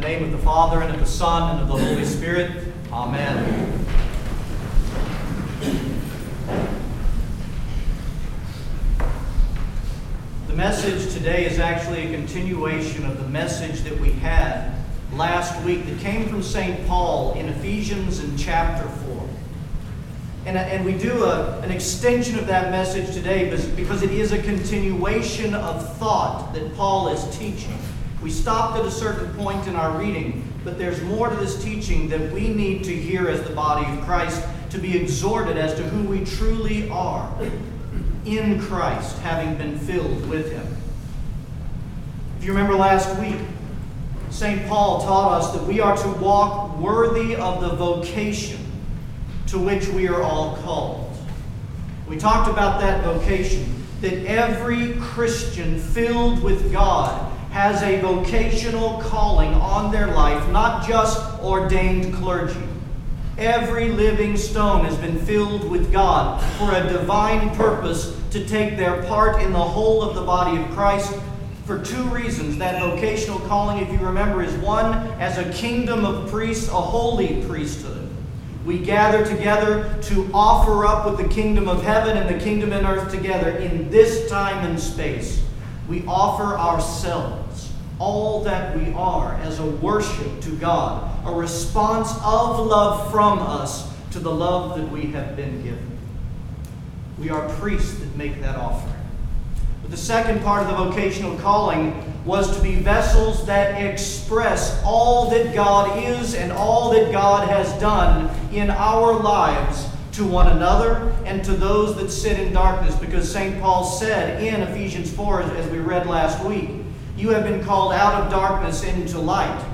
the name of the Father, and of the Son, and of the Holy Spirit. Amen. The message today is actually a continuation of the message that we had last week that came from St. Paul in Ephesians in chapter 4. And, uh, and we do a, an extension of that message today because it is a continuation of thought that Paul is teaching. We stopped at a certain point in our reading, but there's more to this teaching that we need to hear as the body of Christ to be exhorted as to who we truly are in Christ, having been filled with Him. If you remember last week, St. Paul taught us that we are to walk worthy of the vocation to which we are all called. We talked about that vocation, that every Christian filled with God has a vocational calling on their life, not just ordained clergy. Every living stone has been filled with God for a divine purpose to take their part in the whole of the body of Christ for two reasons. That vocational calling, if you remember, is one, as a kingdom of priests, a holy priesthood. We gather together to offer up with the kingdom of heaven and the kingdom in earth together in this time and space. We offer ourselves, all that we are, as a worship to God, a response of love from us to the love that we have been given. We are priests that make that offering. But the second part of the vocational calling was to be vessels that express all that God is and all that God has done in our lives to one another and to those that sit in darkness. Because St. Paul said in Ephesians 4, as we read last week, You have been called out of darkness into light.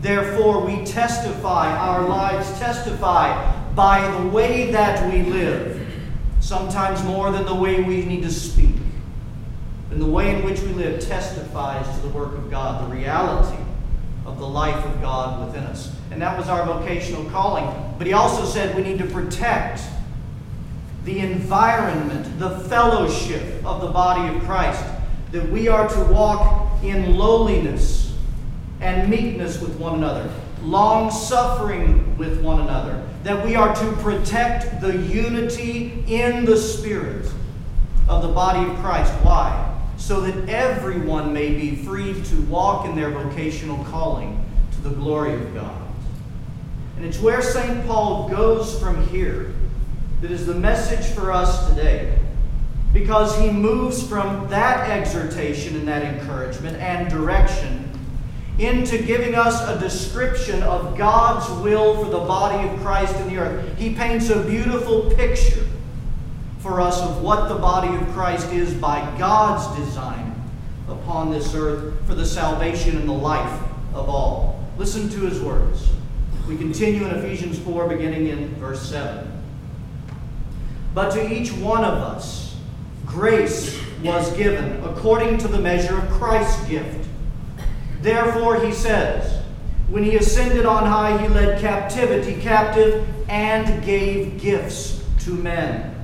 Therefore, we testify, our lives testify by the way that we live, sometimes more than the way we need to speak. And the way in which we live testifies to the work of God, the reality of the life of God within us. And that was our vocational calling. But he also said we need to protect the environment, the fellowship of the body of Christ, that we are to walk in lowliness and meekness with one another, long suffering with one another, that we are to protect the unity in the Spirit of the body of Christ. Why? So that everyone may be free to walk in their vocational calling to the glory of God. And it's where St. Paul goes from here that is the message for us today. Because he moves from that exhortation and that encouragement and direction into giving us a description of God's will for the body of Christ in the earth. He paints a beautiful picture for us of what the body of Christ is by God's design upon this earth for the salvation and the life of all. Listen to his words. We continue in Ephesians 4, beginning in verse 7. But to each one of us, grace was given according to the measure of Christ's gift. Therefore, he says, when he ascended on high, he led captivity captive and gave gifts to men.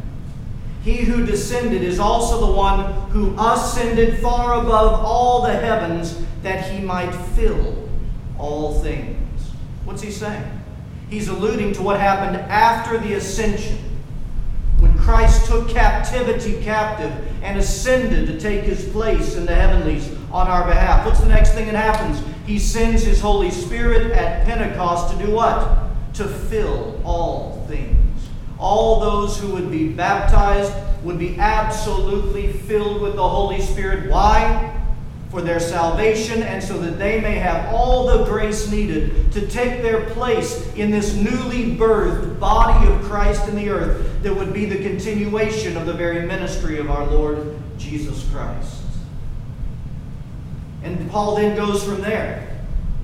He who descended is also the one who ascended far above all the heavens that he might fill all things. What's he saying? He's alluding to what happened after the ascension. Christ took captivity captive and ascended to take his place in the heavenlies on our behalf. What's the next thing that happens? He sends his Holy Spirit at Pentecost to do what? To fill all things. All those who would be baptized would be absolutely filled with the Holy Spirit. Why? For their salvation and so that they may have all the grace needed to take their place in this newly birthed body of Christ in the earth that would be the continuation of the very ministry of our Lord Jesus Christ. And Paul then goes from there.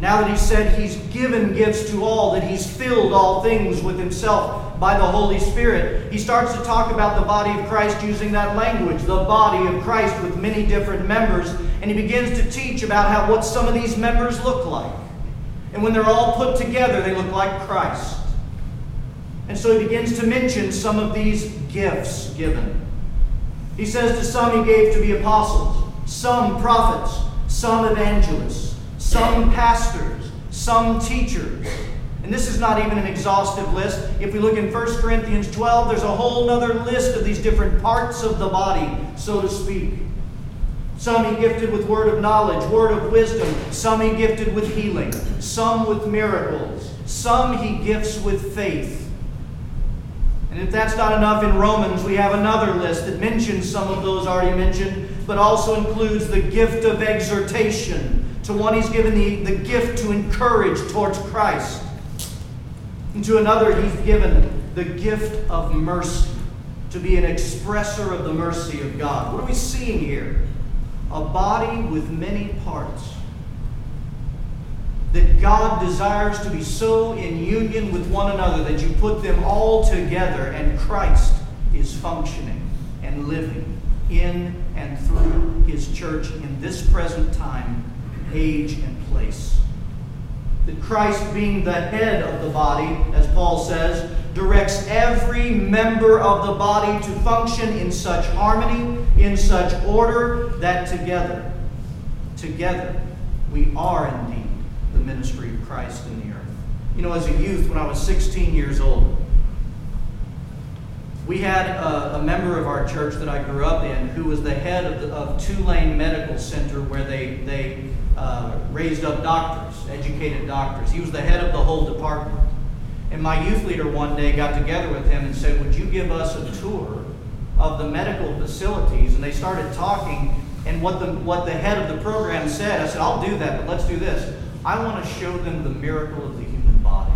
Now that he said he's given gifts to all, that he's filled all things with himself by the Holy Spirit, he starts to talk about the body of Christ using that language, the body of Christ with many different members, and he begins to teach about how what some of these members look like. And when they're all put together, they look like Christ. And so he begins to mention some of these gifts given. He says to some he gave to be apostles, some prophets, some evangelists some pastors, some teachers. And this is not even an exhaustive list. If we look in 1 Corinthians 12, there's a whole other list of these different parts of the body, so to speak. Some he gifted with word of knowledge, word of wisdom. Some he gifted with healing. Some with miracles. Some he gifts with faith. And if that's not enough in Romans, we have another list that mentions some of those already mentioned, but also includes the gift of exhortation. To one, he's given the, the gift to encourage towards Christ. And to another, he's given the gift of mercy, to be an expresser of the mercy of God. What are we seeing here? A body with many parts that God desires to be so in union with one another that you put them all together and Christ is functioning and living in and through his church in this present time, age, and place. That Christ, being the head of the body, as Paul says, directs every member of the body to function in such harmony, in such order, that together, together, we are indeed the ministry of Christ in the earth. You know, as a youth, when I was 16 years old, we had a, a, member of our church that I grew up in who was the head of, the, of Tulane Medical Center where they, they uh, raised up doctors, educated doctors. He was the head of the whole department. And my youth leader one day got together with him and said, Would you give us a tour of the medical facilities? And they started talking. And what the, what the head of the program said, I said, I'll do that, but let's do this. I want to show them the miracle of the human body.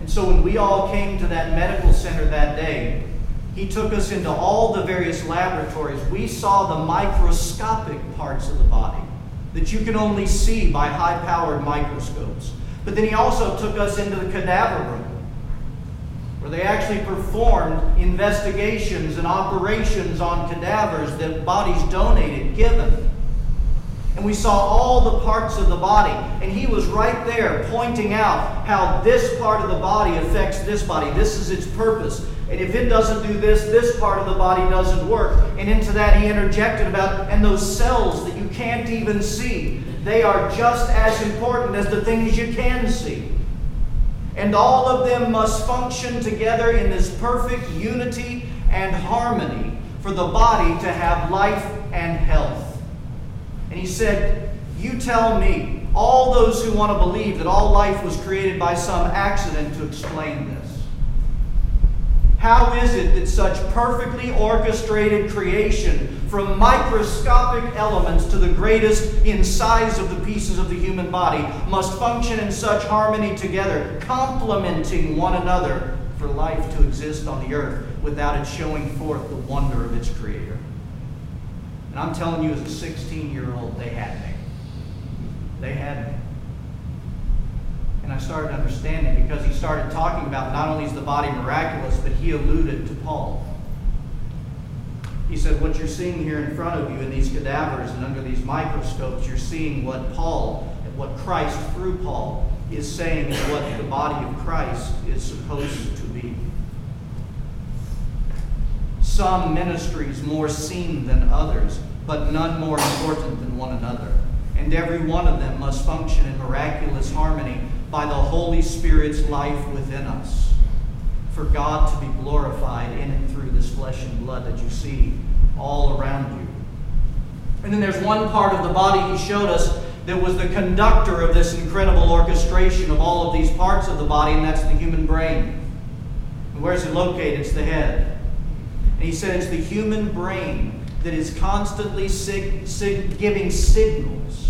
And so when we all came to that medical center that day, he took us into all the various laboratories. We saw the microscopic parts of the body that you can only see by high powered microscopes. But then he also took us into the cadaver room, where they actually performed investigations and operations on cadavers that bodies donated, given. And we saw all the parts of the body. And he was right there pointing out how this part of the body affects this body. This is its purpose. And if it doesn't do this, this part of the body doesn't work. And into that he interjected about, and those cells that you can't even see, they are just as important as the things you can see. And all of them must function together in this perfect unity and harmony for the body to have life and health. And he said, You tell me, all those who want to believe that all life was created by some accident to explain this. How is it that such perfectly orchestrated creation, from microscopic elements to the greatest in size of the pieces of the human body, must function in such harmony together, complementing one another for life to exist on the earth without it showing forth the wonder of its creator? And I'm telling you, as a 16 year old, they had me. They had me. And I started understanding because he started talking about not only is the body miraculous, but he alluded to Paul. He said, What you're seeing here in front of you in these cadavers and under these microscopes, you're seeing what Paul, what Christ through Paul, is saying is what the body of Christ is supposed to be some ministries more seen than others, but none more important than one another. And every one of them must function in miraculous harmony by the Holy Spirit's life within us. For God to be glorified in and through this flesh and blood that you see all around you. And then there's one part of the body he showed us that was the conductor of this incredible orchestration of all of these parts of the body, and that's the human brain. And where's it located? It's the head. And he said it's the human brain that is constantly sig- sig- giving signals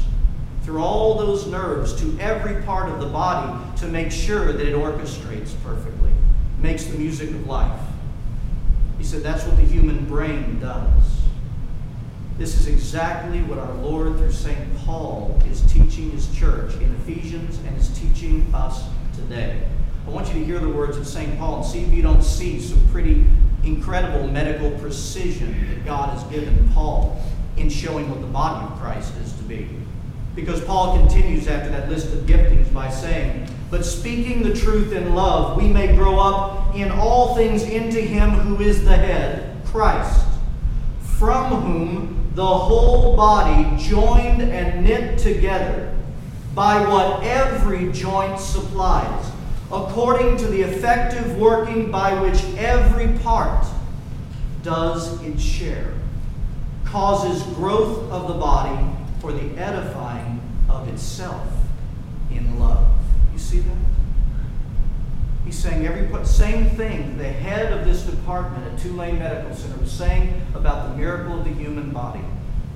through all those nerves to every part of the body to make sure that it orchestrates perfectly, makes the music of life. He said that's what the human brain does. This is exactly what our Lord, through St. Paul, is teaching his church in Ephesians and is teaching us today. I want you to hear the words of St. Paul and see if you don't see some pretty incredible medical precision that God has given Paul in showing what the body of Christ is to be. Because Paul continues after that list of giftings by saying, But speaking the truth in love, we may grow up in all things into him who is the head, Christ, from whom the whole body joined and knit together by what every joint supplies, according to the effective working by which every part does its share, causes growth of the body for the edifying of itself in love. You see that? He's saying every same thing the head of this department at Tulane Medical Center was saying about the miracle of the human body.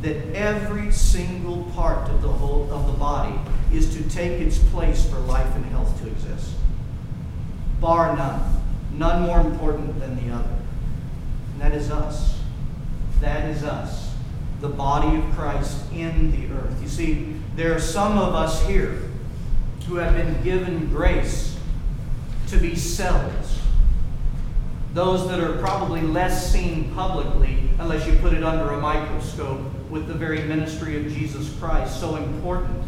That every single part of the whole of the body is to take its place for life and health to exist. Bar none. None more important than the other. And that is us. That is us. The body of Christ in the earth. You see, there are some of us here who have been given grace to be cells. Those that are probably less seen publicly unless you put it under a microscope with the very ministry of Jesus Christ, so important.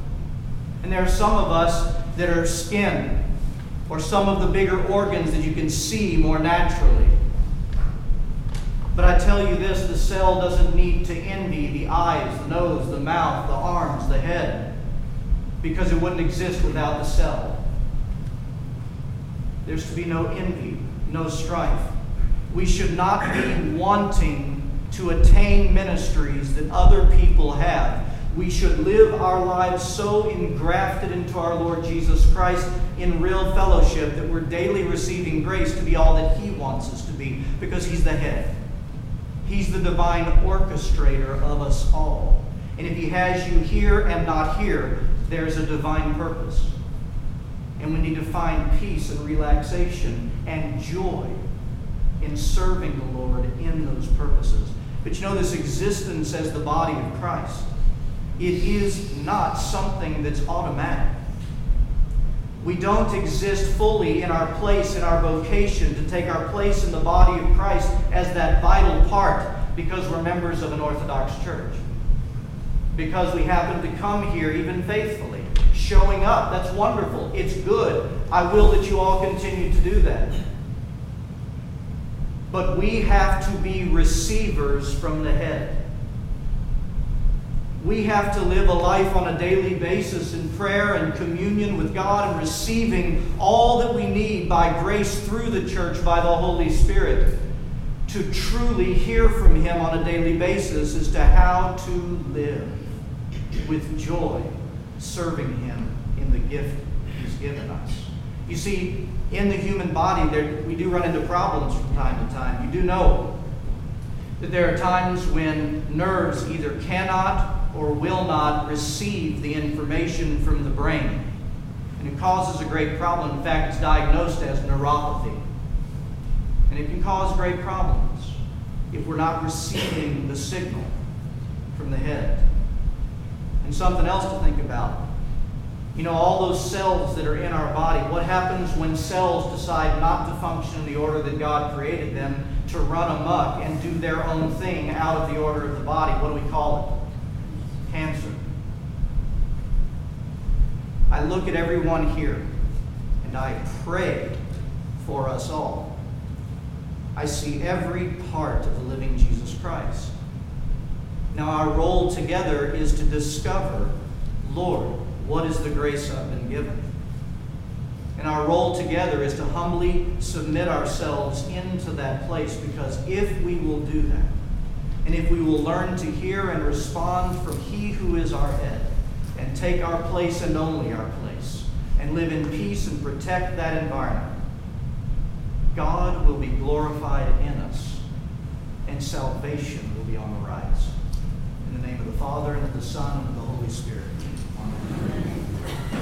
And there are some of us that are skin or some of the bigger organs that you can see more naturally. But I tell you this the cell doesn't need to envy the eyes, the nose, the mouth, the arms, the head, because it wouldn't exist without the cell. There's to be no envy, no strife. We should not be wanting to attain ministries that other people have. We should live our lives so engrafted into our Lord Jesus Christ in real fellowship that we're daily receiving grace to be all that He wants us to be because He's the head. He's the divine orchestrator of us all. And if He has you here and not here, there's a divine purpose. And we need to find peace and relaxation and joy in serving the Lord in those purposes. But you know, this existence as the body of Christ, it is not something that's automatic. We don't exist fully in our place, in our vocation, to take our place in the body of Christ as that vital part because we're members of an Orthodox church. Because we happen to come here even faithfully showing up. That's wonderful. It's good. I will that you all continue to do that. But we have to be receivers from the head. We have to live a life on a daily basis in prayer and communion with God and receiving all that we need by grace through the church by the Holy Spirit to truly hear from Him on a daily basis as to how to live with joy serving Him in the gift He's given us. You see, in the human body, there, we do run into problems from time to time. You do know that there are times when nerves either cannot or will not receive the information from the brain. And it causes a great problem. In fact, it's diagnosed as neuropathy. And it can cause great problems if we're not receiving the signal from the head. And something else to think about. You know, all those cells that are in our body, what happens when cells decide not to function in the order that God created them, to run amok and do their own thing out of the order of the body? What do we call it? Cancer. I look at everyone here and I pray for us all. I see every part of the living Jesus Christ. Now, our role together is to discover, Lord, what is the grace I've been given? And our role together is to humbly submit ourselves into that place because if we will do that, and if we will learn to hear and respond from He who is our head, and take our place and only our place, and live in peace and protect that environment, God will be glorified in us, and salvation will be on the rise. In the name of the Father, and of the Son, and of the Holy Spirit.